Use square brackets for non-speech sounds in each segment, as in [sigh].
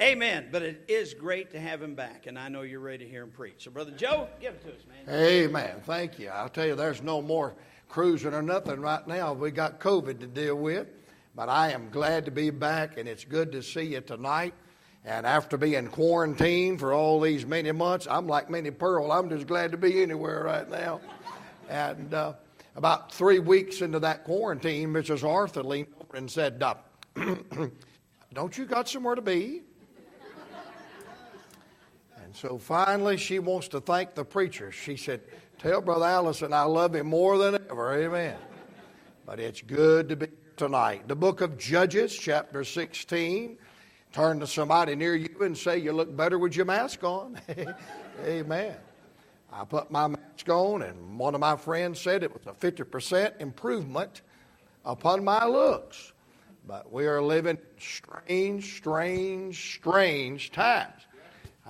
Amen. But it is great to have him back, and I know you're ready to hear him preach. So, Brother Joe, give it to us, man. Amen. Thank you. I'll tell you, there's no more cruising or nothing right now. We got COVID to deal with. But I am glad to be back, and it's good to see you tonight. And after being quarantined for all these many months, I'm like Minnie Pearl. I'm just glad to be anywhere right now. And uh, about three weeks into that quarantine, Mrs. Arthur leaned over and said, uh, [clears throat] Don't you got somewhere to be? And so finally, she wants to thank the preacher. She said, Tell Brother Allison I love him more than ever. Amen. But it's good to be tonight. The book of Judges, chapter 16. Turn to somebody near you and say, You look better with your mask on. [laughs] Amen. I put my mask on, and one of my friends said it was a 50% improvement upon my looks. But we are living strange, strange, strange times.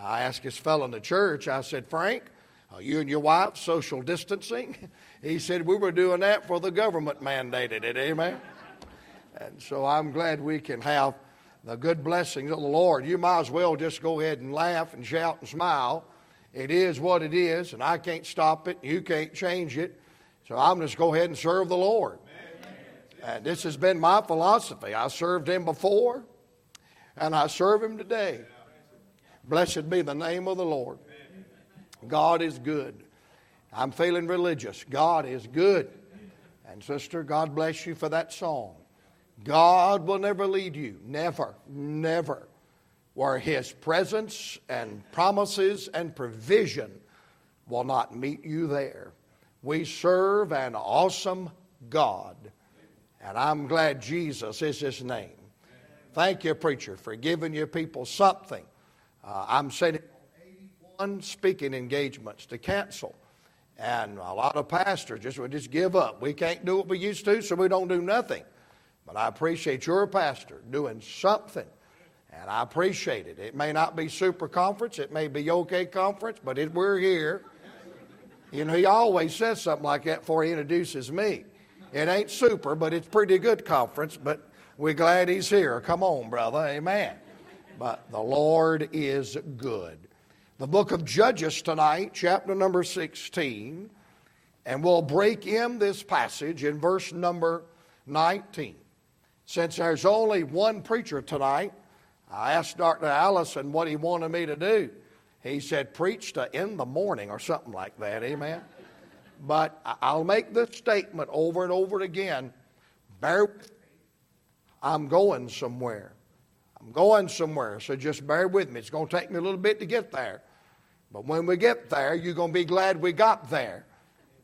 I asked this fellow in the church, I said, Frank, are you and your wife social distancing? [laughs] He said, We were doing that for the government mandated it. Amen. And so I'm glad we can have the good blessings of the Lord. You might as well just go ahead and laugh and shout and smile. It is what it is, and I can't stop it. You can't change it. So I'm just go ahead and serve the Lord. And this has been my philosophy. I served Him before, and I serve Him today. Blessed be the name of the Lord. God is good. I'm feeling religious. God is good. And sister, God bless you for that song. God will never lead you, never, never, where His presence and promises and provision will not meet you there. We serve an awesome God, and I'm glad Jesus is His name. Thank you, preacher, for giving your people something. Uh, I'm sending 81 speaking engagements to cancel. And a lot of pastors just would just give up. We can't do what we used to, so we don't do nothing. But I appreciate your pastor doing something. And I appreciate it. It may not be super conference, it may be okay conference, but it, we're here. You know, he always says something like that before he introduces me. It ain't super, but it's pretty good conference, but we're glad he's here. Come on, brother. Amen. But the Lord is good. The book of Judges tonight, chapter number 16, and we'll break in this passage in verse number 19. Since there's only one preacher tonight, I asked Dr. Allison what he wanted me to do. He said, preach to in the morning or something like that. Amen. But I'll make this statement over and over again. Bear. I'm going somewhere. I'm going somewhere, so just bear with me. It's going to take me a little bit to get there. But when we get there, you're going to be glad we got there.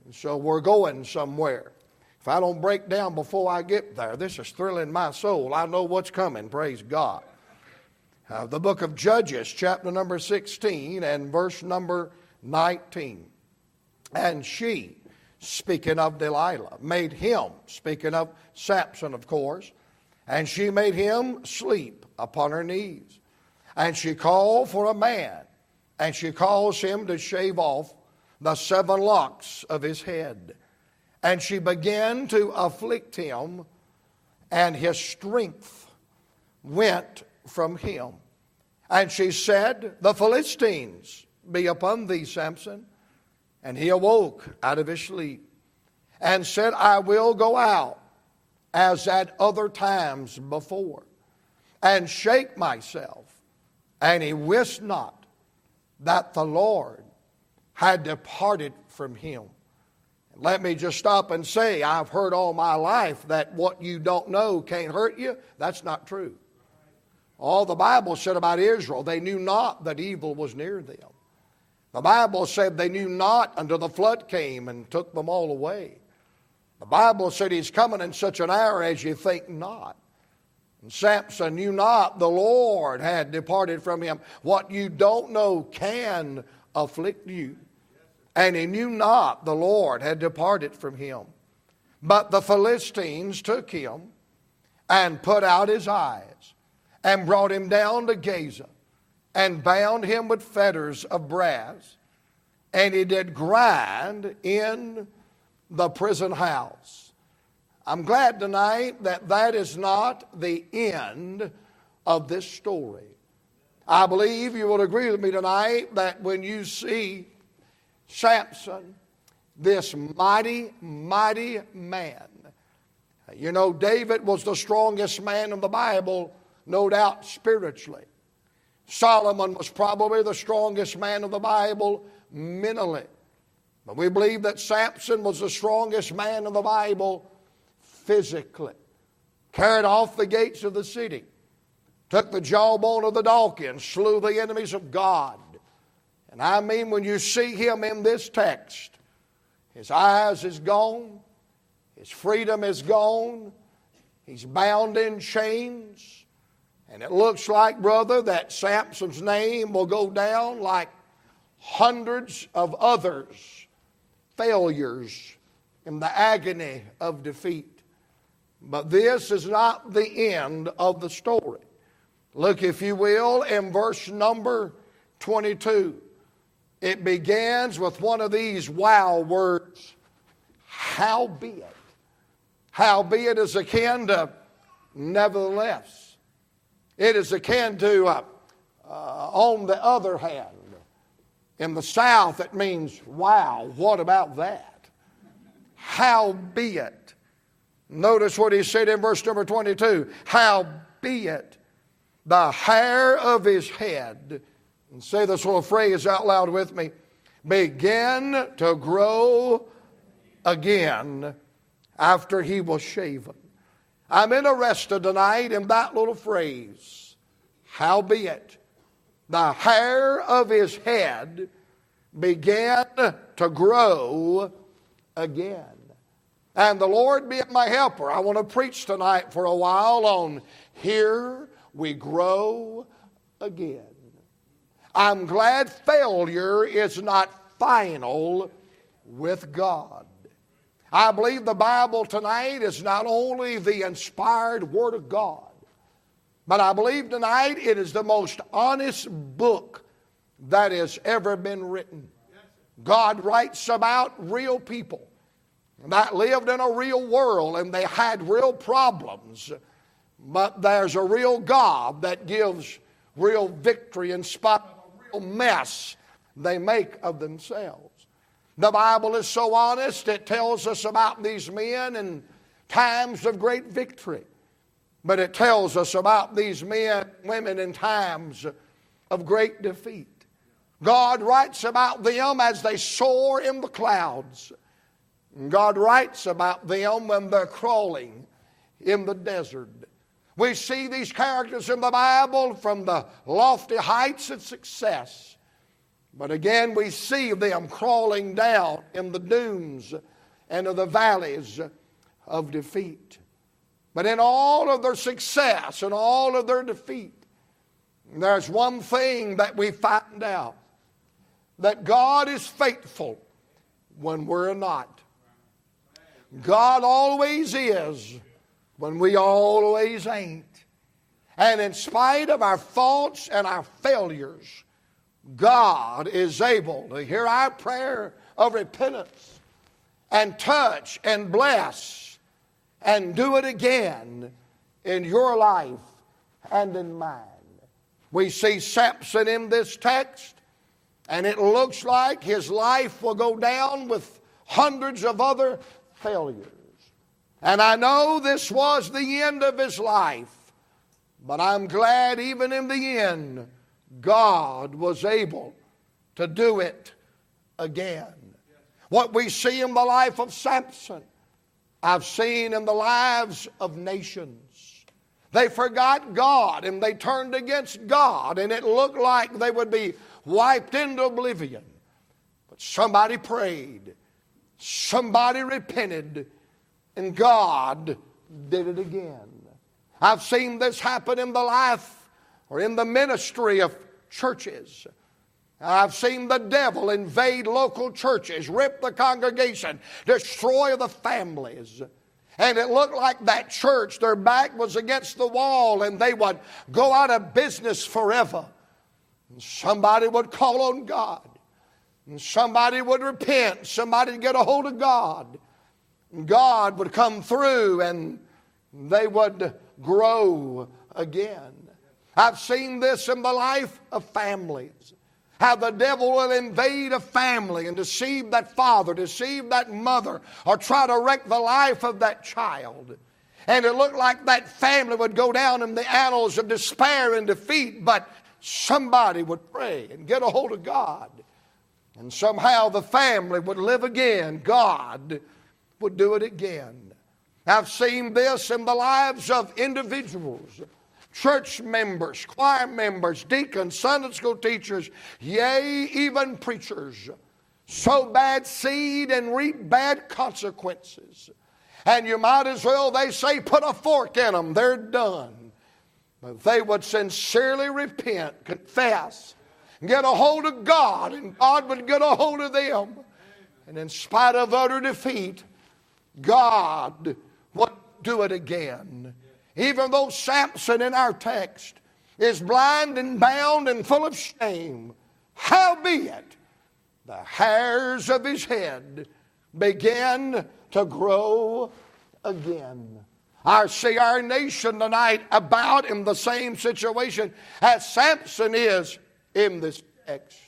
And so we're going somewhere. If I don't break down before I get there, this is thrilling my soul. I know what's coming, praise God. Uh, the book of Judges, chapter number 16 and verse number 19. And she, speaking of Delilah, made him, speaking of Samson, of course, and she made him sleep upon her knees. And she called for a man, and she caused him to shave off the seven locks of his head. And she began to afflict him, and his strength went from him. And she said, The Philistines be upon thee, Samson. And he awoke out of his sleep and said, I will go out as at other times before and shake myself. And he wist not that the Lord had departed from him. Let me just stop and say, I've heard all my life that what you don't know can't hurt you. That's not true. All the Bible said about Israel, they knew not that evil was near them. The Bible said they knew not until the flood came and took them all away. The Bible said he's coming in such an hour as you think not. And Samson knew not the Lord had departed from him. What you don't know can afflict you and he knew not the Lord had departed from him. But the Philistines took him and put out his eyes and brought him down to Gaza and bound him with fetters of brass. And he did grind in the prison house. I'm glad tonight that that is not the end of this story. I believe you will agree with me tonight that when you see Samson, this mighty, mighty man, you know, David was the strongest man in the Bible, no doubt spiritually. Solomon was probably the strongest man of the Bible mentally. But we believe that Samson was the strongest man of the Bible physically. Carried off the gates of the city, took the jawbone of the donkey, and slew the enemies of God. And I mean, when you see him in this text, his eyes is gone, his freedom is gone, he's bound in chains. And it looks like, brother, that Samson's name will go down like hundreds of others, failures in the agony of defeat. But this is not the end of the story. Look, if you will, in verse number 22. It begins with one of these wow words, howbeit. Howbeit is akin to nevertheless. It is akin to, uh, uh, on the other hand. In the South, it means, wow, what about that? How be it? Notice what he said in verse number 22 How be it? the hair of his head, and say this little phrase out loud with me, begin to grow again after he was shaven. I'm interested tonight in that little phrase. Howbeit, the hair of his head began to grow again. And the Lord be my helper. I want to preach tonight for a while on Here We Grow Again. I'm glad failure is not final with God. I believe the Bible tonight is not only the inspired Word of God, but I believe tonight it is the most honest book that has ever been written. God writes about real people that lived in a real world and they had real problems, but there's a real God that gives real victory in spite of a real mess they make of themselves. The Bible is so honest, it tells us about these men in times of great victory. But it tells us about these men, women in times of great defeat. God writes about them as they soar in the clouds. God writes about them when they're crawling in the desert. We see these characters in the Bible from the lofty heights of success but again, we see them crawling down in the dunes and the valleys of defeat. But in all of their success and all of their defeat, there's one thing that we find out that God is faithful when we're not. God always is when we always ain't. And in spite of our faults and our failures, God is able to hear our prayer of repentance and touch and bless and do it again in your life and in mine. We see Samson in this text, and it looks like his life will go down with hundreds of other failures. And I know this was the end of his life, but I'm glad even in the end God was able to do it again. What we see in the life of Samson, I've seen in the lives of nations. They forgot God and they turned against God, and it looked like they would be wiped into oblivion. But somebody prayed, somebody repented, and God did it again. I've seen this happen in the life or in the ministry of churches. I've seen the devil invade local churches, rip the congregation, destroy the families. And it looked like that church, their back was against the wall and they would go out of business forever. And somebody would call on God. And somebody would repent. Somebody would get a hold of God. And God would come through and they would grow again. I've seen this in the life of families. How the devil will invade a family and deceive that father, deceive that mother, or try to wreck the life of that child. And it looked like that family would go down in the annals of despair and defeat, but somebody would pray and get a hold of God. And somehow the family would live again. God would do it again. I've seen this in the lives of individuals church members, choir members, deacons, Sunday school teachers, yea, even preachers. Sow bad seed and reap bad consequences. And you might as well, they say, put a fork in them. They're done. But they would sincerely repent, confess, get a hold of God, and God would get a hold of them. And in spite of utter defeat, God would do it again. Even though Samson in our text is blind and bound and full of shame, howbeit the hairs of his head began to grow again. I see our nation tonight about in the same situation as Samson is in this text.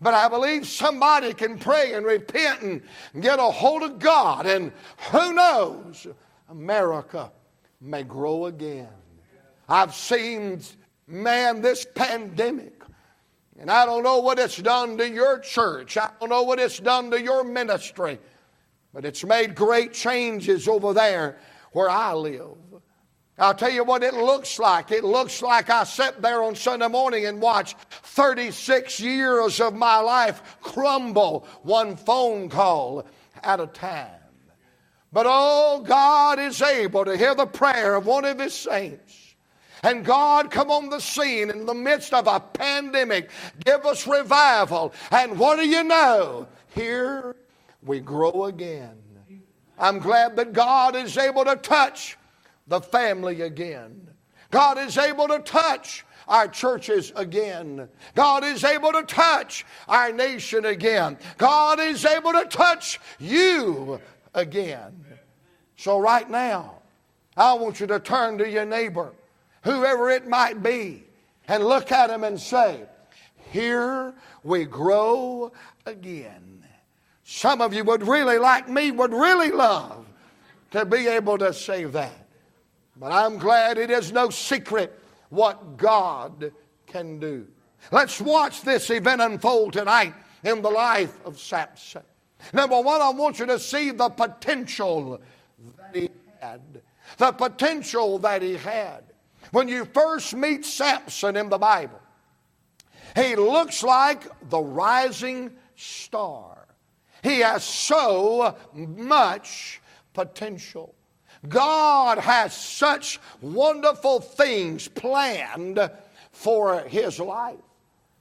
But I believe somebody can pray and repent and get a hold of God, and who knows, America may grow again. I've seen, man, this pandemic, and I don't know what it's done to your church. I don't know what it's done to your ministry, but it's made great changes over there where I live. I'll tell you what it looks like. It looks like I sat there on Sunday morning and watched 36 years of my life crumble one phone call at a time. But oh, God is able to hear the prayer of one of his saints. And God come on the scene in the midst of a pandemic, give us revival. And what do you know? Here we grow again. I'm glad that God is able to touch the family again. God is able to touch our churches again. God is able to touch our nation again. God is able to touch you again. So, right now, I want you to turn to your neighbor, whoever it might be, and look at him and say, Here we grow again. Some of you would really, like me, would really love to be able to say that. But I'm glad it is no secret what God can do. Let's watch this event unfold tonight in the life of Samson. Number one, I want you to see the potential that he had. The potential that he had. When you first meet Samson in the Bible, he looks like the rising star. He has so much potential. God has such wonderful things planned for his life.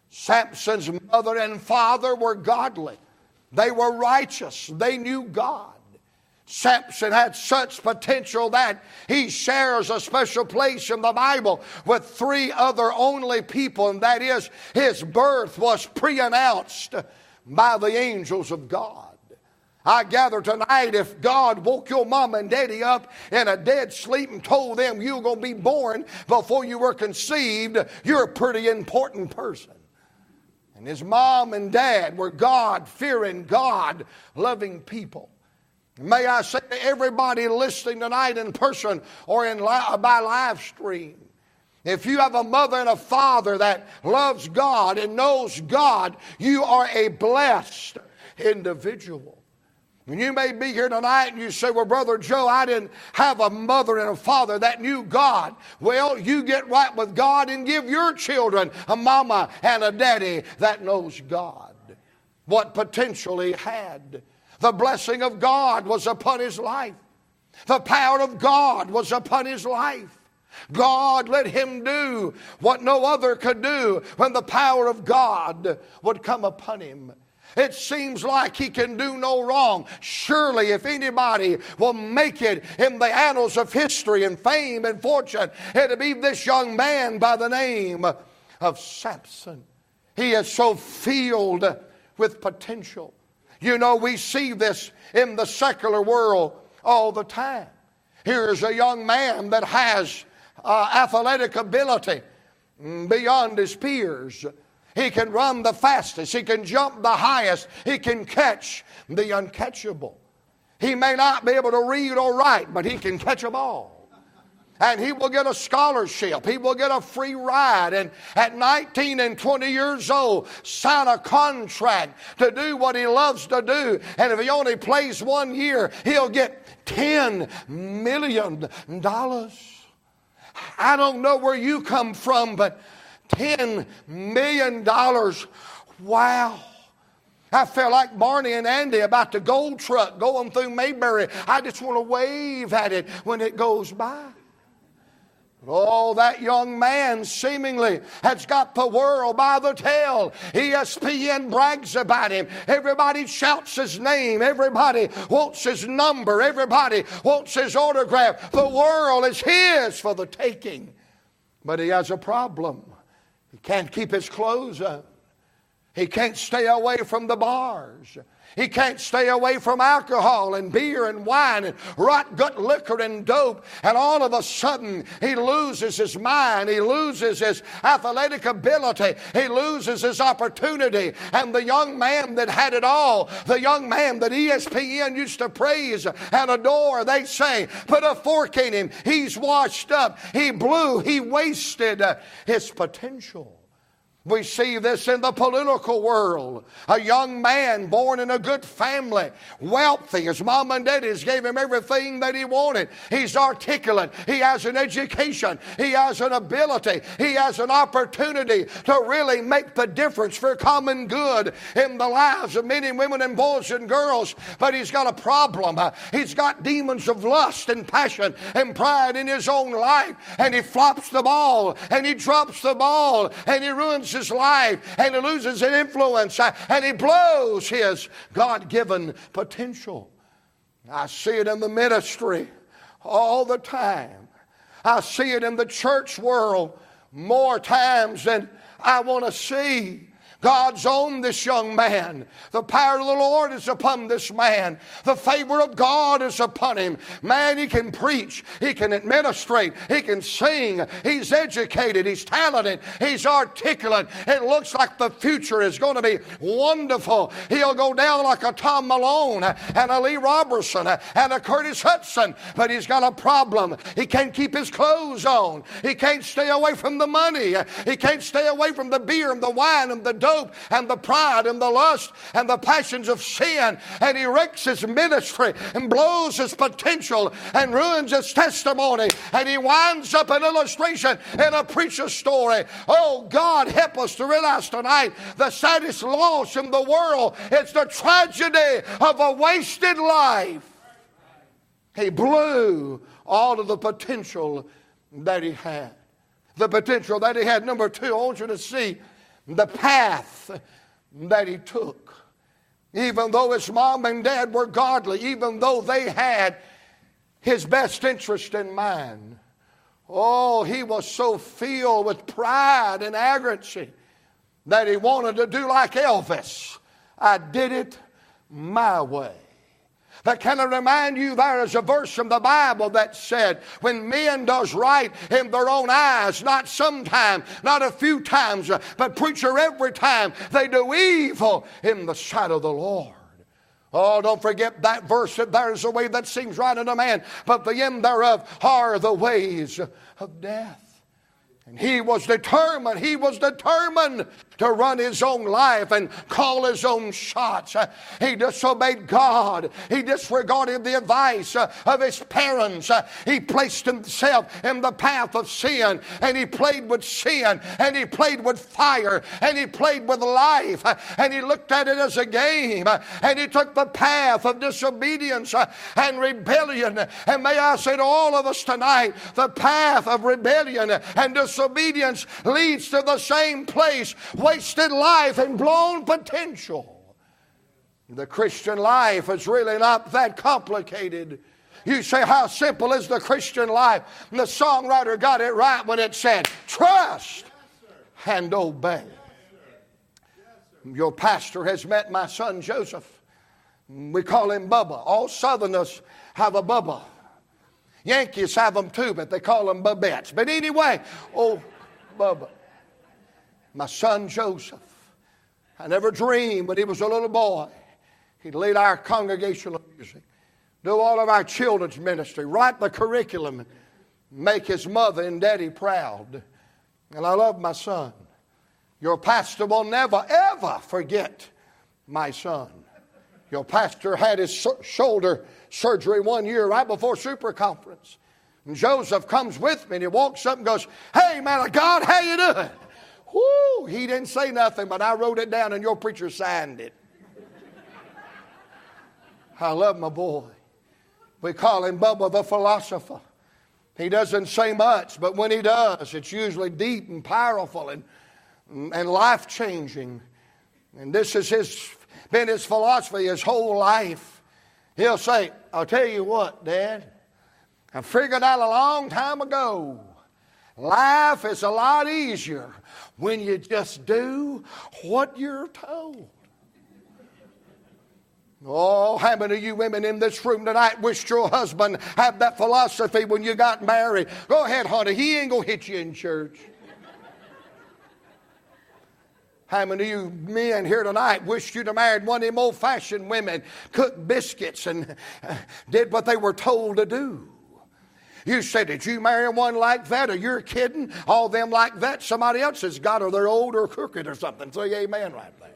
Samson's mother and father were godly. They were righteous. They knew God. Samson had such potential that he shares a special place in the Bible with three other only people, and that is his birth was pre announced by the angels of God. I gather tonight if God woke your mom and daddy up in a dead sleep and told them you were going to be born before you were conceived, you're a pretty important person. And his mom and dad were God fearing, God loving people. May I say to everybody listening tonight in person or in li- by live stream, if you have a mother and a father that loves God and knows God, you are a blessed individual. And you may be here tonight and you say, Well, Brother Joe, I didn't have a mother and a father that knew God. Well, you get right with God and give your children a mama and a daddy that knows God. What potential he had. The blessing of God was upon his life. The power of God was upon his life. God let him do what no other could do when the power of God would come upon him. It seems like he can do no wrong. Surely, if anybody will make it in the annals of history and fame and fortune, it'll be this young man by the name of Samson. He is so filled with potential. You know, we see this in the secular world all the time. Here is a young man that has uh, athletic ability. beyond his peers. He can run the fastest. He can jump the highest. He can catch the uncatchable. He may not be able to read or write, but he can catch them all and he will get a scholarship. He will get a free ride. And at 19 and 20 years old, sign a contract to do what he loves to do. And if he only plays one year, he'll get $10 million. I don't know where you come from, but $10 million. Wow. I felt like Barney and Andy about the gold truck going through Mayberry. I just want to wave at it when it goes by. Oh, that young man seemingly has got the world by the tail. ESPN brags about him. Everybody shouts his name. Everybody wants his number. Everybody wants his autograph. The world is his for the taking. But he has a problem. He can't keep his clothes on. He can't stay away from the bars. He can't stay away from alcohol and beer and wine and rot gut liquor and dope. And all of a sudden, he loses his mind. He loses his athletic ability. He loses his opportunity. And the young man that had it all, the young man that ESPN used to praise and adore, they say, put a fork in him. He's washed up. He blew. He wasted his potential. We see this in the political world. A young man born in a good family, wealthy. His mom and daddies gave him everything that he wanted. He's articulate. He has an education. He has an ability. He has an opportunity to really make the difference for common good in the lives of men and women and boys and girls. But he's got a problem. He's got demons of lust and passion and pride in his own life. And he flops the ball and he drops the ball and he ruins his life and he loses his influence uh, and he blows his God given potential. I see it in the ministry all the time. I see it in the church world more times than I want to see. God's on this young man. The power of the Lord is upon this man. The favor of God is upon him. Man, he can preach, he can administrate, he can sing, he's educated, he's talented, he's articulate. It looks like the future is going to be wonderful. He'll go down like a Tom Malone and a Lee Roberson and a Curtis Hutson, but he's got a problem. He can't keep his clothes on, he can't stay away from the money, he can't stay away from the beer and the wine and the and the pride and the lust and the passions of sin. And he wrecks his ministry and blows his potential and ruins his testimony. And he winds up an illustration in a preacher's story. Oh, God, help us to realize tonight the saddest loss in the world is the tragedy of a wasted life. He blew all of the potential that he had. The potential that he had. Number two, I want you to see the path that he took. Even though his mom and dad were godly, even though they had his best interest in mind. Oh, he was so filled with pride and arrogancy that he wanted to do like Elvis. I did it my way. But can I remind you there is a verse from the Bible that said, when men does right in their own eyes, not sometime, not a few times, but preacher every time, they do evil in the sight of the Lord. Oh, don't forget that verse that there's a way that seems right unto man, but the end thereof are the ways of death. And he was determined, he was determined to run his own life and call his own shots. He disobeyed God. He disregarded the advice of his parents. He placed himself in the path of sin and he played with sin and he played with fire and he played with life and he looked at it as a game and he took the path of disobedience and rebellion. And may I say to all of us tonight, the path of rebellion and disobedience leads to the same place wasted life and blown potential. The Christian life is really not that complicated. You say, How simple is the Christian life? And the songwriter got it right when it said, Trust and obey. Your pastor has met my son Joseph. We call him Bubba. All Southerners have a Bubba. Yankees have them too, but they call them Bubettes. But anyway, oh, Bubba. My son Joseph. I never dreamed when he was a little boy, he'd lead our congregational music, do all of our children's ministry, write the curriculum, make his mother and daddy proud. And I love my son. Your pastor will never, ever forget my son. Your pastor had his shoulder surgery one year right before super conference. And Joseph comes with me and he walks up and goes, Hey, man of God, how you doing? Whoo, he didn't say nothing, but I wrote it down and your preacher signed it. I love my boy. We call him Bubba the philosopher. He doesn't say much, but when he does, it's usually deep and powerful and, and life changing. And this has his, been his philosophy his whole life. He'll say, I'll tell you what, Dad, I figured out a long time ago life is a lot easier when you just do what you're told. Oh, how many of you women in this room tonight wished your husband had that philosophy when you got married? Go ahead, honey. He ain't gonna hit you in church. How many of you men here tonight wished you'd have married one of them old fashioned women, cooked biscuits and [laughs] did what they were told to do? You say, Did you marry one like that? Or you're kidding? All them like that? Somebody else has got her. They're old or crooked or something. Say amen right there.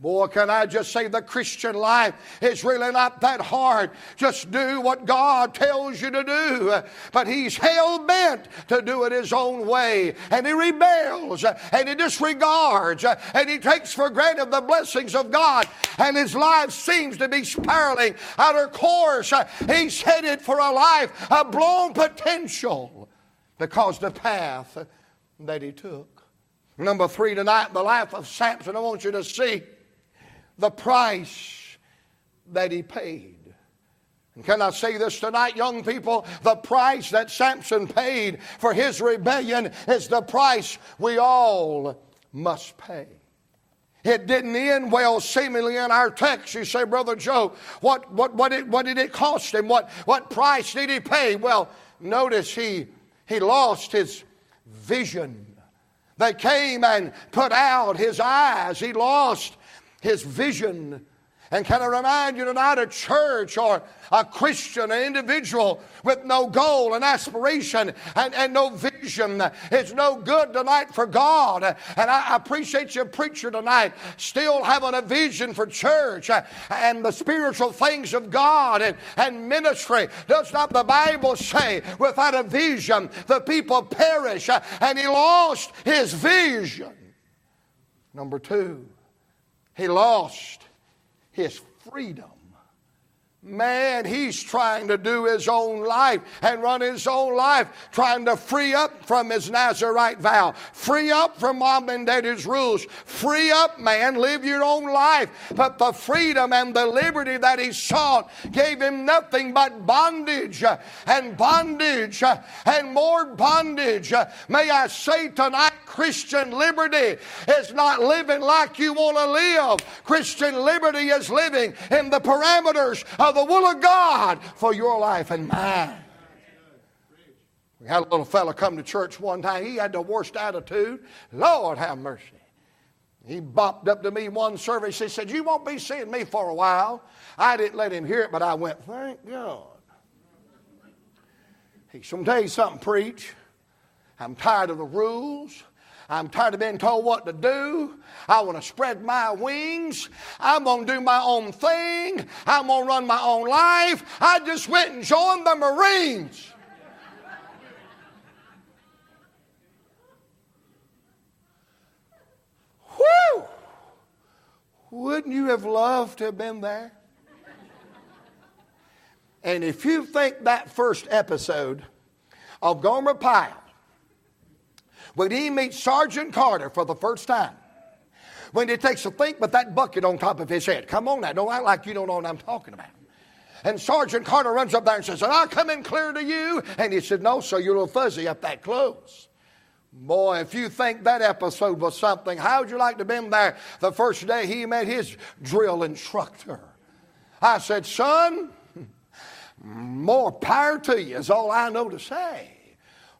Boy, can I just say the Christian life is really not that hard. Just do what God tells you to do. But he's hell bent to do it his own way. And he rebels and he disregards and he takes for granted the blessings of God. And his life seems to be spiraling out of course. He's headed for a life of blown potential because the path that he took. Number three tonight, the life of Samson, I want you to see the price that he paid. And can I say this tonight, young people? The price that Samson paid for his rebellion is the price we all must pay. It didn't end well, seemingly, in our text. You say, Brother Joe, what, what, what, it, what did it cost him? What, what price did he pay? Well, notice he, he lost his vision. They came and put out his eyes. He lost his vision. And can I remind you tonight, a church or a Christian, an individual with no goal and aspiration and, and no vision is no good tonight for God. And I appreciate your preacher tonight still having a vision for church and the spiritual things of God and, and ministry. Does not the Bible say, without a vision, the people perish? And he lost his vision. Number two, he lost his freedom. Man, he's trying to do his own life and run his own life, trying to free up from his Nazarite vow, free up from mom and daddy's rules, free up, man, live your own life. But the freedom and the liberty that he sought gave him nothing but bondage uh, and bondage uh, and more bondage. Uh, may I say tonight, Christian liberty is not living like you want to live. Christian liberty is living in the parameters of the will of God for your life and mine. We had a little fellow come to church one time. He had the worst attitude. Lord have mercy. He bopped up to me one service. He said, You won't be seeing me for a while. I didn't let him hear it, but I went, Thank God. He said, I'm tell you something, preach. I'm tired of the rules. I'm tired of being told what to do. I want to spread my wings. I'm going to do my own thing. I'm going to run my own life. I just went and joined the Marines. Whew! Wouldn't you have loved to have been there? And if you think that first episode of Gomer Pyle when he meets Sergeant Carter for the first time, when he takes a think with that bucket on top of his head. Come on now, don't act like you don't know what I'm talking about. And Sergeant Carter runs up there and says, And I come in clear to you. And he said, No, sir, you're a little fuzzy up that close. Boy, if you think that episode was something, how would you like to have been there the first day he met his drill instructor? I said, Son, [laughs] more power to you is all I know to say.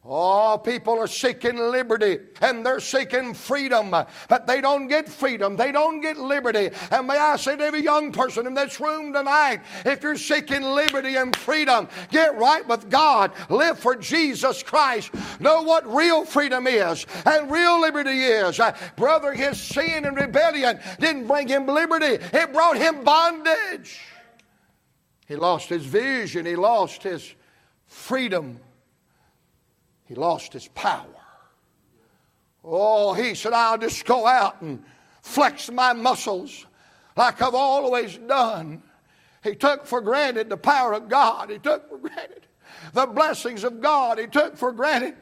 Oh, people are seeking liberty and they're seeking freedom, but they don't get freedom. They don't get liberty. And may I say to every young person in this room tonight, if you're seeking liberty and freedom, get right with God. Live for Jesus Christ. Know what real freedom is and real liberty is. Uh, brother, his sin and rebellion didn't bring him liberty, it brought him bondage. He lost his vision, he lost his freedom. He lost his power. Oh, he said, I'll just go out and flex my muscles like I've always done. He took for granted the power of God. He took for granted the blessings of God. He took for granted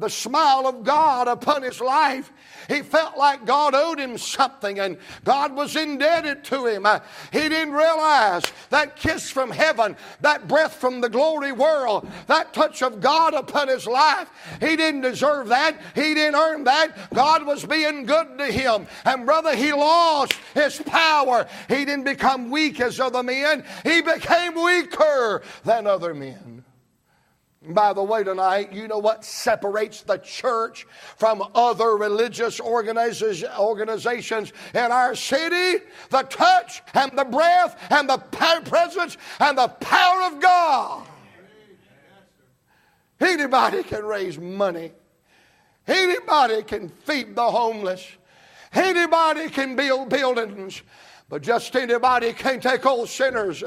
the smile of God upon his life. He felt like God owed him something and God was indebted to him. Uh, he didn't realize that kiss from heaven, that breath from the glory world, that touch of God upon his life. He didn't deserve that. He didn't earn that. God was being good to him. And brother, he lost his power. He didn't become weak as other men, he became weaker than other men. By the way, tonight, you know what separates the church from other religious organizations in our city? The touch and the breath and the presence and the power of God. Anybody can raise money. Anybody can feed the homeless. Anybody can build buildings. But just anybody can't take old sinners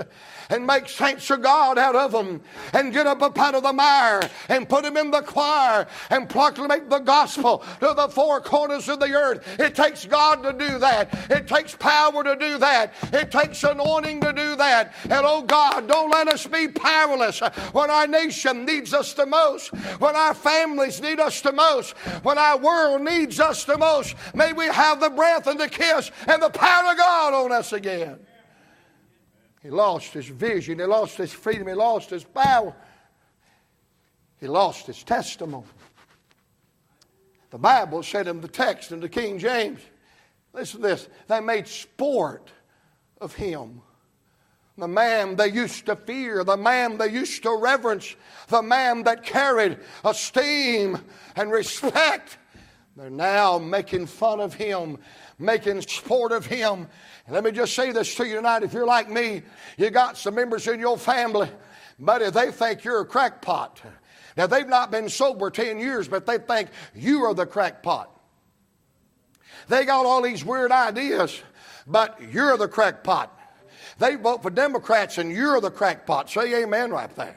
and make saints of God out of them and get up out of the mire and put them in the choir and proclaim the gospel to the four corners of the earth. It takes God to do that. It takes power to do that. It takes anointing to do that. And oh God, don't let us be powerless when our nation needs us the most, when our families need us the most, when our world needs us the most. May we have the breath and the kiss and the power of God on us again. He lost his vision, he lost his freedom, he lost his power, he lost his testimony. The Bible said in the text in the King James, listen to this, they made sport of him. The man they used to fear, the man they used to reverence, the man that carried esteem and respect. They're now making fun of him, making sport of him, and let me just say this to you tonight. If you're like me, you got some members in your family, buddy, they think you're a crackpot. Now, they've not been sober 10 years, but they think you are the crackpot. They got all these weird ideas, but you're the crackpot. They vote for Democrats and you're the crackpot. Say amen right there.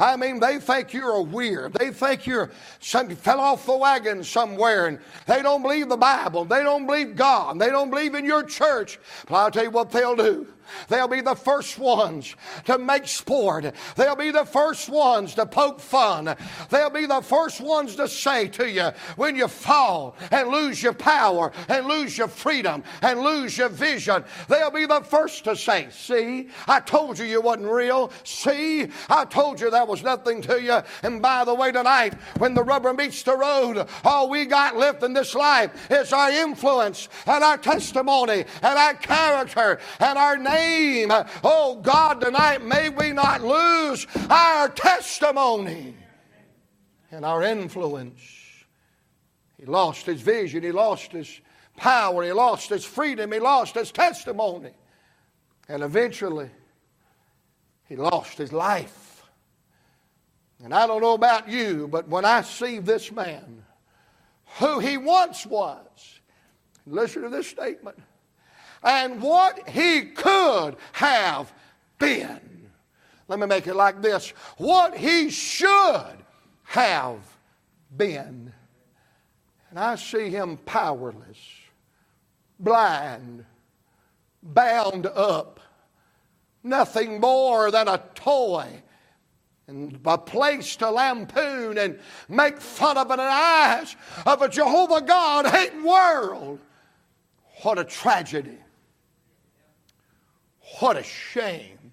I mean, they think you're a weird. They think you're some, fell off the wagon somewhere and they don't believe the Bible. They don't believe God. They don't believe in your church. But I'll tell you what they'll do. They'll be the first ones to make sport. They'll be the first ones to poke fun. They'll be the first ones to say to you when you fall and lose your power and lose your freedom and lose your vision. They'll be the first to say, See, I told you you wasn't real. See, I told you there was nothing to you. And by the way, tonight, when the rubber meets the road, all we got left in this life is our influence and our testimony and our character and our name name. Oh God, tonight may we not lose our testimony and our influence. He lost his vision, he lost his power, he lost his freedom, he lost his testimony. And eventually, he lost his life. And I don't know about you, but when I see this man, who he once was, listen to this statement and what he could have been. Let me make it like this what he should have been. And I see him powerless, blind, bound up, nothing more than a toy and a place to lampoon and make fun of in the eyes of a Jehovah God hating world. What a tragedy. What a shame.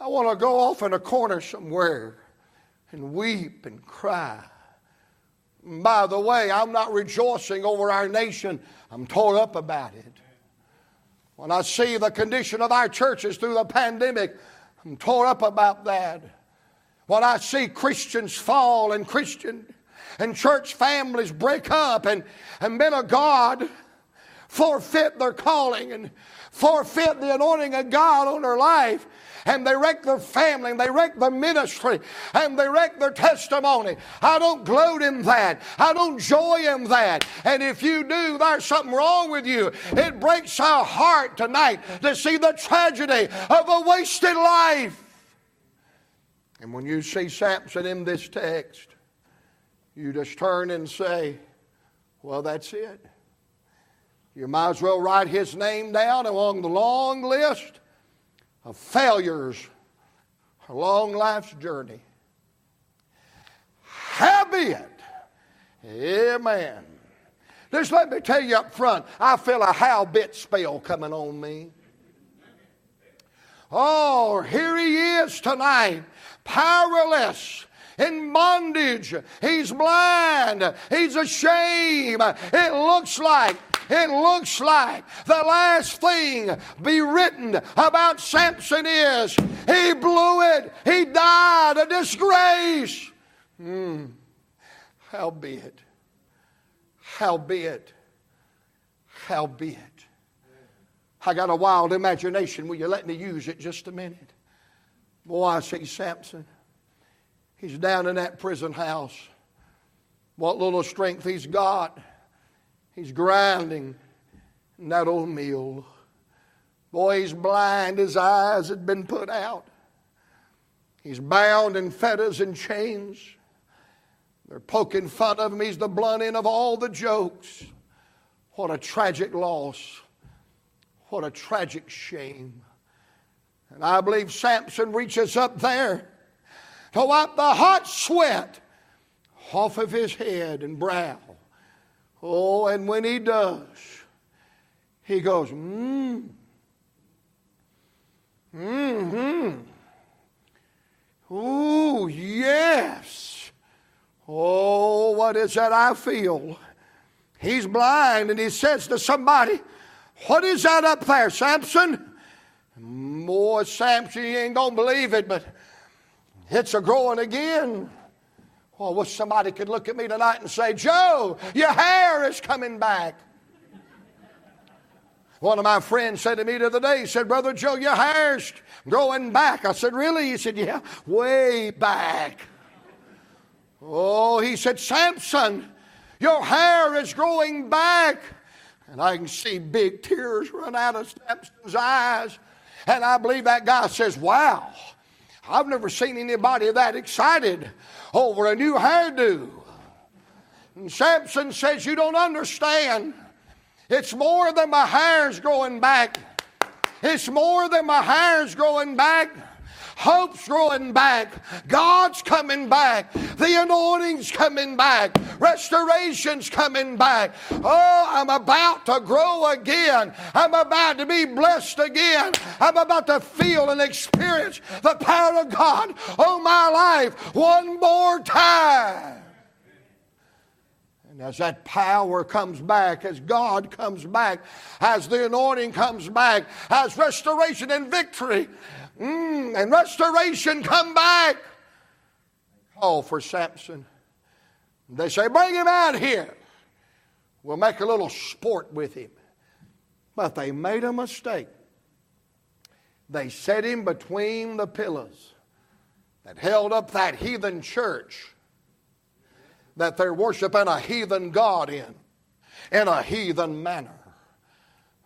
I want to go off in a corner somewhere and weep and cry. By the way, I'm not rejoicing over our nation, I'm tore up about it. When I see the condition of our churches through the pandemic, I'm tore up about that. When I see Christians fall and Christian and church families break up and, and men of God forfeit their calling and forfeit the anointing of God on their life and they wreck their family and they wreck their ministry and they wreck their testimony. I don't gloat in that. I don't joy in that. And if you do, there's something wrong with you. It breaks our heart tonight to see the tragedy of a wasted life. And when you see Samson in this text, you just turn and say, Well, that's it. You might as well write his name down along the long list of failures along life's journey. Howbeit, amen. Just let me tell you up front, I feel a howbeit spell coming on me. Oh, here he is tonight, powerless in bondage. He's blind. He's ashamed. It looks like it looks like the last thing be written about Samson is he blew it, he died a disgrace. Hmm. Howbeit, howbeit, howbeit. I got a wild imagination. Will you let me use it just a minute? Boy, I see Samson. He's down in that prison house. What little strength he's got, he's grinding in that old mill. Boy, he's blind. His eyes had been put out. He's bound in fetters and chains. They're poking fun of him. He's the blunt end of all the jokes. What a tragic loss. What a tragic shame. And I believe Samson reaches up there to wipe the hot sweat off of his head and brow. Oh, and when he does, he goes, mmm, mm hmm. Ooh, yes. Oh, what is that I feel? He's blind and he says to somebody, What is that up there, Samson? More Samson, you ain't gonna believe it, but it's a growing again. Oh, wish somebody could look at me tonight and say, Joe, your hair is coming back. One of my friends said to me the other day, he said, Brother Joe, your hair's growing back. I said, Really? He said, Yeah, way back. Oh, he said, Samson, your hair is growing back. And I can see big tears run out of Samson's eyes. And I believe that guy says, Wow, I've never seen anybody that excited over a new hairdo. And Samson says, You don't understand. It's more than my hair's growing back. It's more than my hair's growing back. Hope's growing back. God's coming back. The anointing's coming back. Restoration's coming back. Oh, I'm about to grow again. I'm about to be blessed again. I'm about to feel and experience the power of God on my life one more time. And as that power comes back, as God comes back, as the anointing comes back, as restoration and victory mm, and restoration come back. Call for Samson. They say, Bring him out here. We'll make a little sport with him. But they made a mistake. They set him between the pillars that held up that heathen church that they're worshiping a heathen God in, in a heathen manner.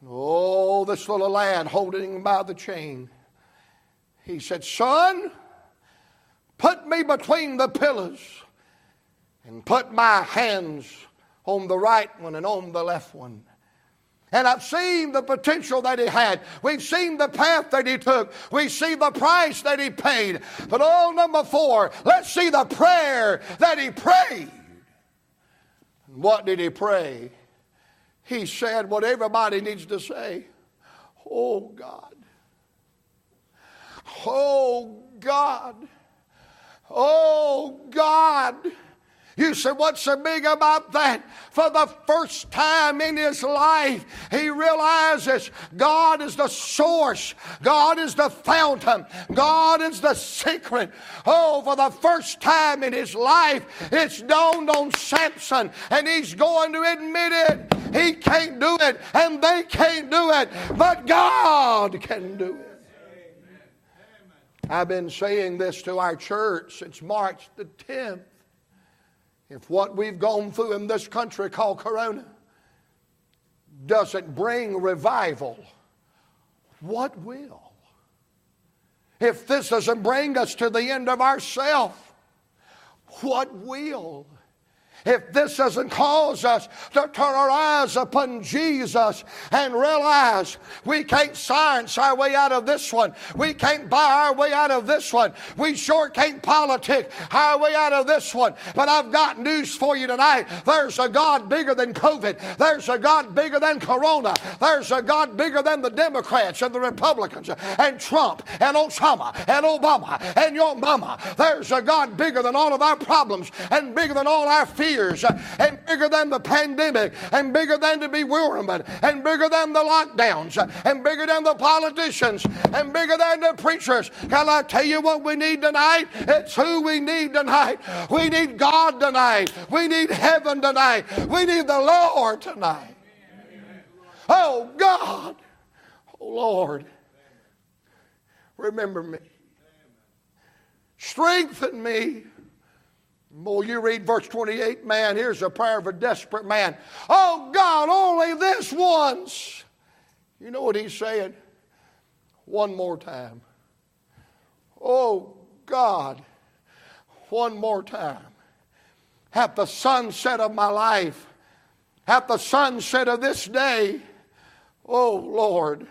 Oh, this little lad holding him by the chain. He said, Son, put me between the pillars and put my hands on the right one and on the left one. And I've seen the potential that he had. We've seen the path that he took. We see the price that he paid. But all number four, let's see the prayer that he prayed. What did he pray? He said what everybody needs to say Oh God, Oh God. Oh God. You said, What's so big about that? For the first time in his life, he realizes God is the source, God is the fountain, God is the secret. Oh, for the first time in his life, it's dawned on Samson, and he's going to admit it. He can't do it, and they can't do it, but God can do it. I've been saying this to our church since March the 10th. If what we've gone through in this country called Corona doesn't bring revival, what will? If this doesn't bring us to the end of ourself, what will? If this doesn't cause us to turn our eyes upon Jesus and realize we can't science our way out of this one, we can't buy our way out of this one, we sure can't politic our way out of this one. But I've got news for you tonight. There's a God bigger than COVID, there's a God bigger than Corona, there's a God bigger than the Democrats and the Republicans and Trump and Osama and Obama and your mama. There's a God bigger than all of our problems and bigger than all our fears years uh, and bigger than the pandemic and bigger than the bewilderment and bigger than the lockdowns uh, and bigger than the politicians and bigger than the preachers. Can I tell you what we need tonight? It's who we need tonight. We need God tonight. We need heaven tonight. We need the Lord tonight. Oh God. Oh Lord. Remember me. Strengthen me. Boy, you read verse 28, man, here's a prayer of a desperate man. Oh God, only this once. You know what he's saying? One more time. Oh God, one more time. At the sunset of my life, at the sunset of this day, oh Lord,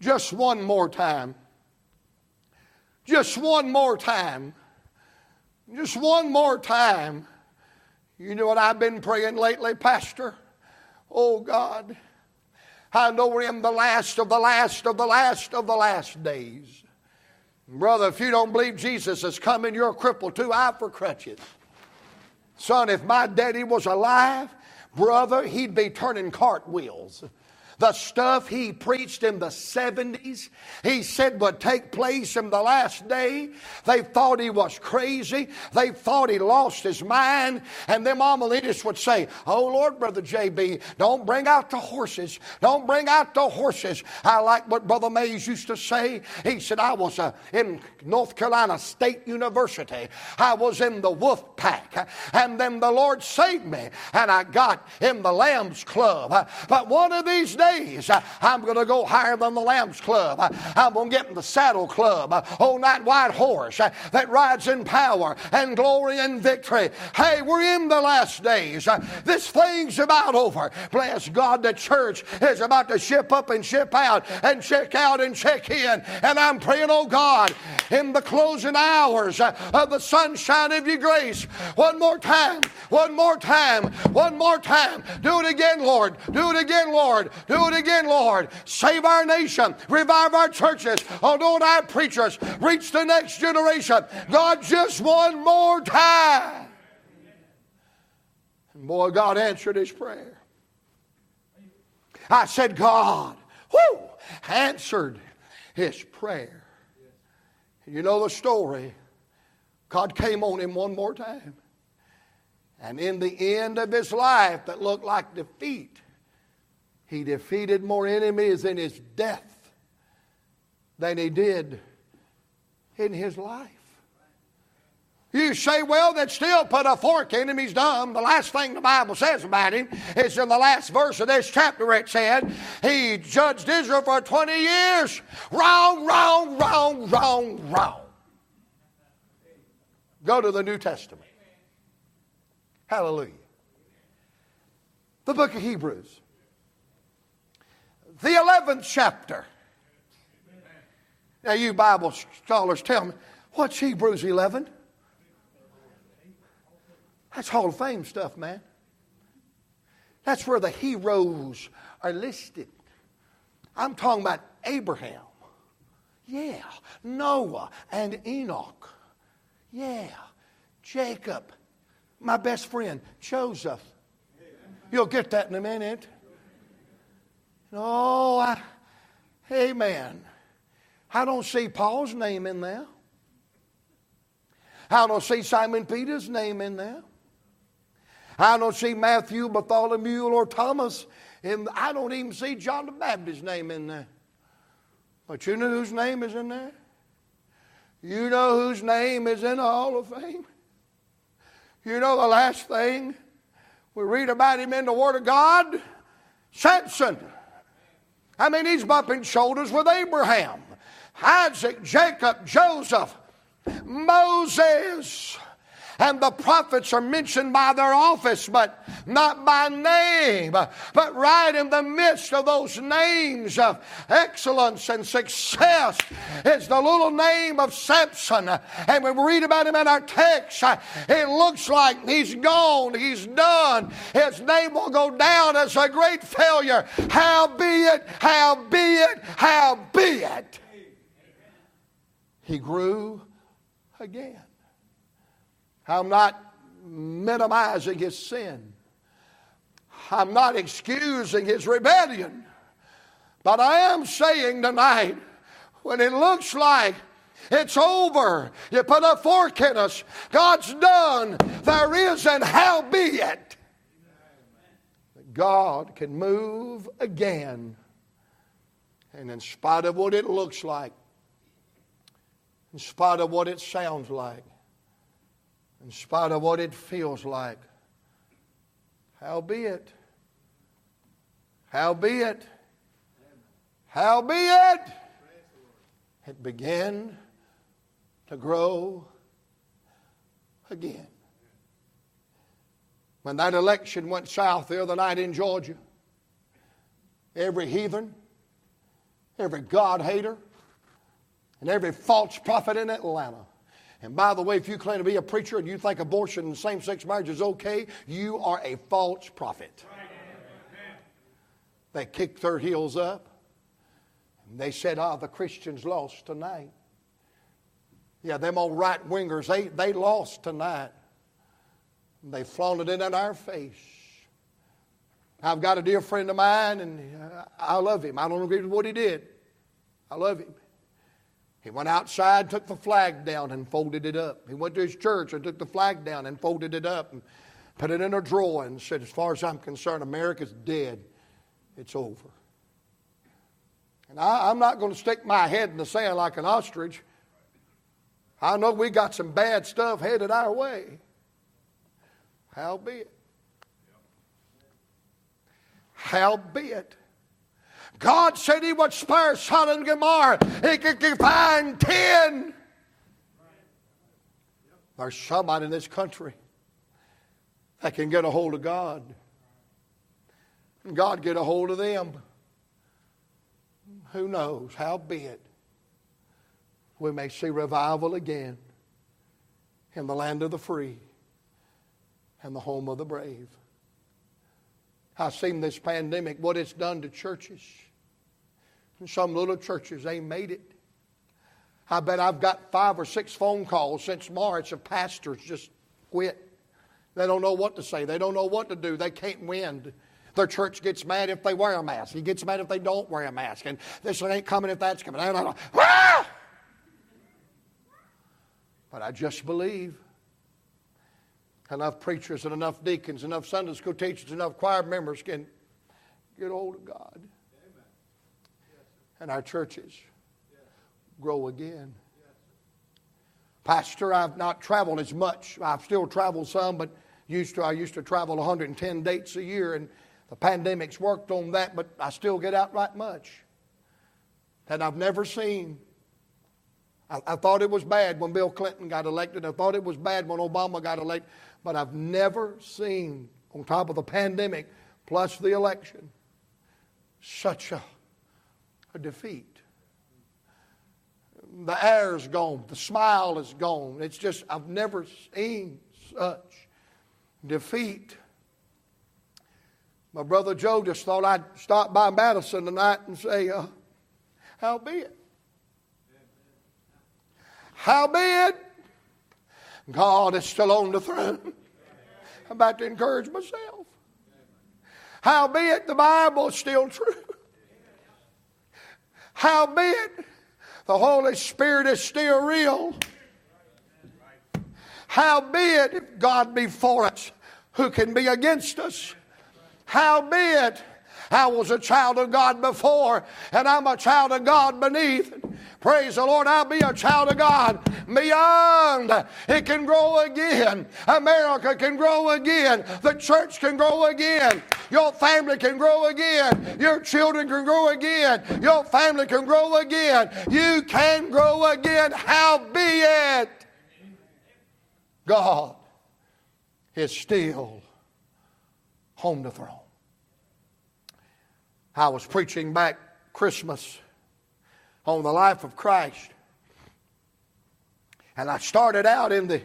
just one more time. Just one more time. Just one more time. You know what I've been praying lately, Pastor? Oh God, I know we're in the last of the last of the last of the last days. Brother, if you don't believe Jesus is coming, you're crippled too high for crutches. Son, if my daddy was alive, brother, he'd be turning cartwheels. The stuff he preached in the 70s, he said would take place in the last day. They thought he was crazy. They thought he lost his mind. And them amillennialists would say, Oh Lord, Brother JB, don't bring out the horses. Don't bring out the horses. I like what Brother Mays used to say. He said, I was uh, in North Carolina State University. I was in the wolf pack. And then the Lord saved me. And I got in the Lambs Club. But one of these days, days, I'm going to go higher than the Lambs Club. I'm going to get in the Saddle Club. Oh, that white horse uh, that rides in power and glory and victory. Hey, we're in the last days. Uh, this thing's about over. Bless God, the church is about to ship up and ship out and check out and check in. And I'm praying, oh God, in the closing hours of the sunshine of your grace, one more time, one more time, one more time. Do it again, Lord. Do it again, Lord. Do do it again, Lord. Save our nation. Revive our churches. Anoint our preachers. Reach the next generation. God, just one more time. And boy, God answered his prayer. I said, God, whoo, answered his prayer. You know the story. God came on him one more time. And in the end of his life that looked like defeat, he defeated more enemies in his death than he did in his life. You say, well, that still put a fork in him. He's dumb. The last thing the Bible says about him is in the last verse of this chapter it said, He judged Israel for 20 years. Wrong, wrong, wrong, wrong, wrong. Go to the New Testament. Hallelujah. The book of Hebrews the 11th chapter. Now, you Bible scholars tell me, what's Hebrews 11? That's Hall of Fame stuff, man. That's where the heroes are listed. I'm talking about Abraham. Yeah. Noah and Enoch. Yeah. Jacob. my best friend, Joseph. You'll get that in a minute. Oh, I, amen. I don't see Paul's name in there. I don't see Simon Peter's name in there. I don't see Matthew, Bartholomew, or Thomas. And I don't even see John the Baptist's name in there. But you know whose name is in there? You know whose name is in the Hall of Fame? You know the last thing we read about him in the Word of God? Samson. I mean, he's bumping shoulders with Abraham, Isaac, Jacob, Joseph, Moses and the prophets are mentioned by their office, but not by name. But right in the midst of those names of excellence and success is the little name of Samson. And when we read about him in our text, it looks like he's gone, he's done. His name will go down as a great failure. How be it, how be it, how be it. He grew again. I'm not minimizing his sin. I'm not excusing his rebellion. But I am saying tonight, when it looks like it's over, you put a fork in us, God's done, there is an howbeit. God can move again. And in spite of what it looks like, in spite of what it sounds like, in spite of what it feels like. Howbeit, howbeit, howbeit, it began to grow again. When that election went south the other night in Georgia, every heathen, every God hater, and every false prophet in Atlanta and by the way, if you claim to be a preacher and you think abortion and same sex marriage is okay, you are a false prophet. They kicked their heels up. And they said, Ah, oh, the Christians lost tonight. Yeah, them old right wingers, they, they lost tonight. They flaunted it in our face. I've got a dear friend of mine, and I love him. I don't agree with what he did. I love him. He went outside, took the flag down, and folded it up. He went to his church and took the flag down and folded it up and put it in a drawer and said, As far as I'm concerned, America's dead. It's over. And I, am not going to stick my head in the sand like an ostrich. I know we got some bad stuff headed our way. Howbeit. Howbeit. God said He would spare Sodom and Gomorrah. He could find ten. There's somebody in this country that can get a hold of God. And God get a hold of them. Who knows? How be it? We may see revival again in the land of the free and the home of the brave. I've seen this pandemic, what it's done to churches. And some little churches ain't made it. I bet I've got five or six phone calls since March of pastors just quit. They don't know what to say. They don't know what to do. They can't win. Their church gets mad if they wear a mask. He gets mad if they don't wear a mask. And this ain't coming if that's coming. Ah! But I just believe enough preachers and enough deacons, enough Sunday school teachers, enough choir members can get hold of God. And our churches grow again. Pastor, I've not traveled as much. I've still traveled some, but used to I used to travel 110 dates a year, and the pandemic's worked on that, but I still get out right much. And I've never seen I, I, thought it was bad when Bill Clinton got elected. I thought it was bad when Obama got elected. But I've never seen, on top of the pandemic plus the election, such a, a defeat. The air's gone. The smile is gone. It's just, I've never seen such defeat. My brother Joe just thought I'd stop by Madison tonight and say, uh, How be it? Howbeit, God is still on the throne. I'm about to encourage myself. Howbeit, the Bible is still true. Howbeit, the Holy Spirit is still real. Howbeit, if God be for us, who can be against us? Howbeit, I was a child of God before, and I'm a child of God beneath. Praise the Lord, I'll be a child of God beyond. It can grow again. America can grow again. The church can grow again. Your family can grow again. Your children can grow again. Your family can grow again. You can grow again. How be it? God is still on the throne. I was preaching back Christmas on the life of Christ. And I started out in the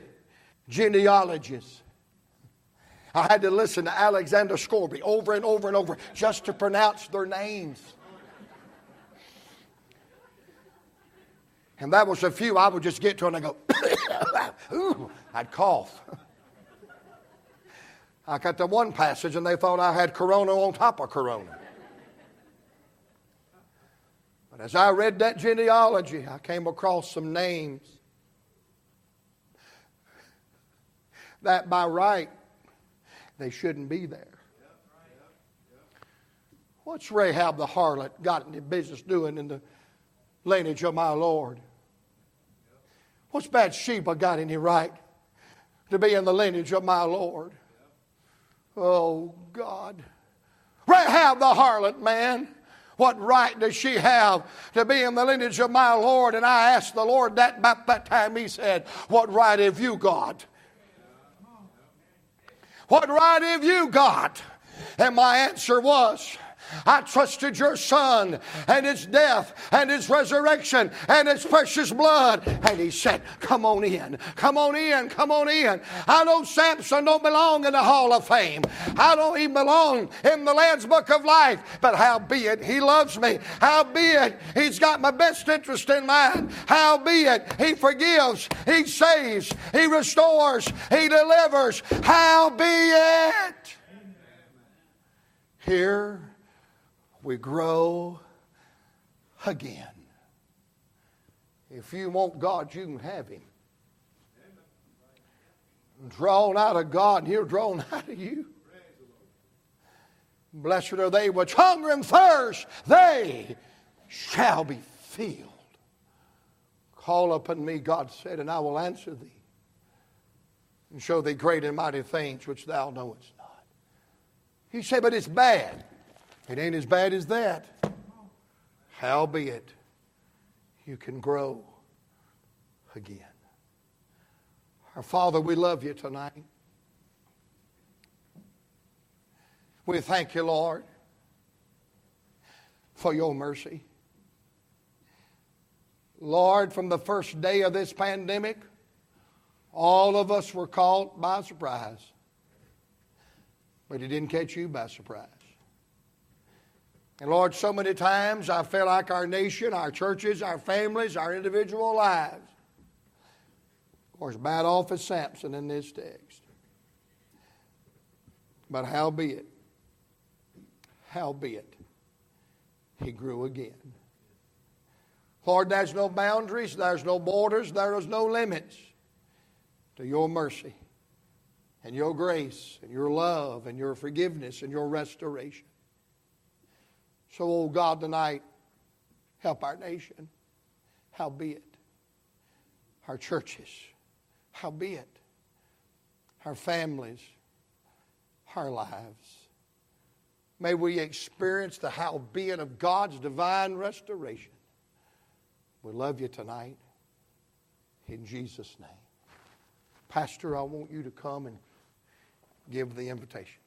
genealogies. I had to listen to Alexander Scourby over and over and over just to pronounce their names. And that was a few I would just get to and I go, [coughs] ooh, I'd cough. I got to one passage and they thought I had corona on top of corona. But as I read that genealogy, I came across some names that by right they shouldn't be there. What's Rahab the harlot got any business doing in the lineage of my Lord? What's Bathsheba got any right to be in the lineage of my Lord? Oh, God. Rahab the harlot, man. What right does she have to be in the lineage of my Lord? And I asked the Lord that about that time. He said, What right have you got? What right have you got? And my answer was, I trusted your son and his death and his resurrection and his precious blood. And he said, Come on in, come on in, come on in. I know Samson don't belong in the Hall of Fame. I don't even belong in the Lamb's Book of Life. But howbeit, he loves me. Howbeit, he's got my best interest in mind. Howbeit, he forgives, he saves, he restores, he delivers. Howbeit, here we grow again. If you want God, you can have Him. Drawn out of God, and He'll drawn [laughs] out of you. Blessed are they which hunger and thirst, they shall be filled. Call upon me, God said, and I will answer thee and show thee great and mighty things which thou knowest not. He said, but it's bad. It ain't as bad as that. Howbeit, you can grow again. Our Father, we love you tonight. We thank you, Lord, for your mercy. Lord, from the first day of this pandemic, all of us were caught by surprise. But it didn't catch you by surprise. And Lord, so many times I feel like our nation, our churches, our families, our individual lives, of course, bad off as Samson in this text. But howbeit, howbeit, he grew again. Lord, there's no boundaries, there's no borders, there is no limits to your mercy and your grace and your love and your forgiveness and your restoration. So, oh God, tonight, help our nation. Howbeit, our churches. Howbeit, our families, our lives. May we experience the how howbeit of God's divine restoration. We love you tonight. In Jesus' name. Pastor, I want you to come and give the invitation.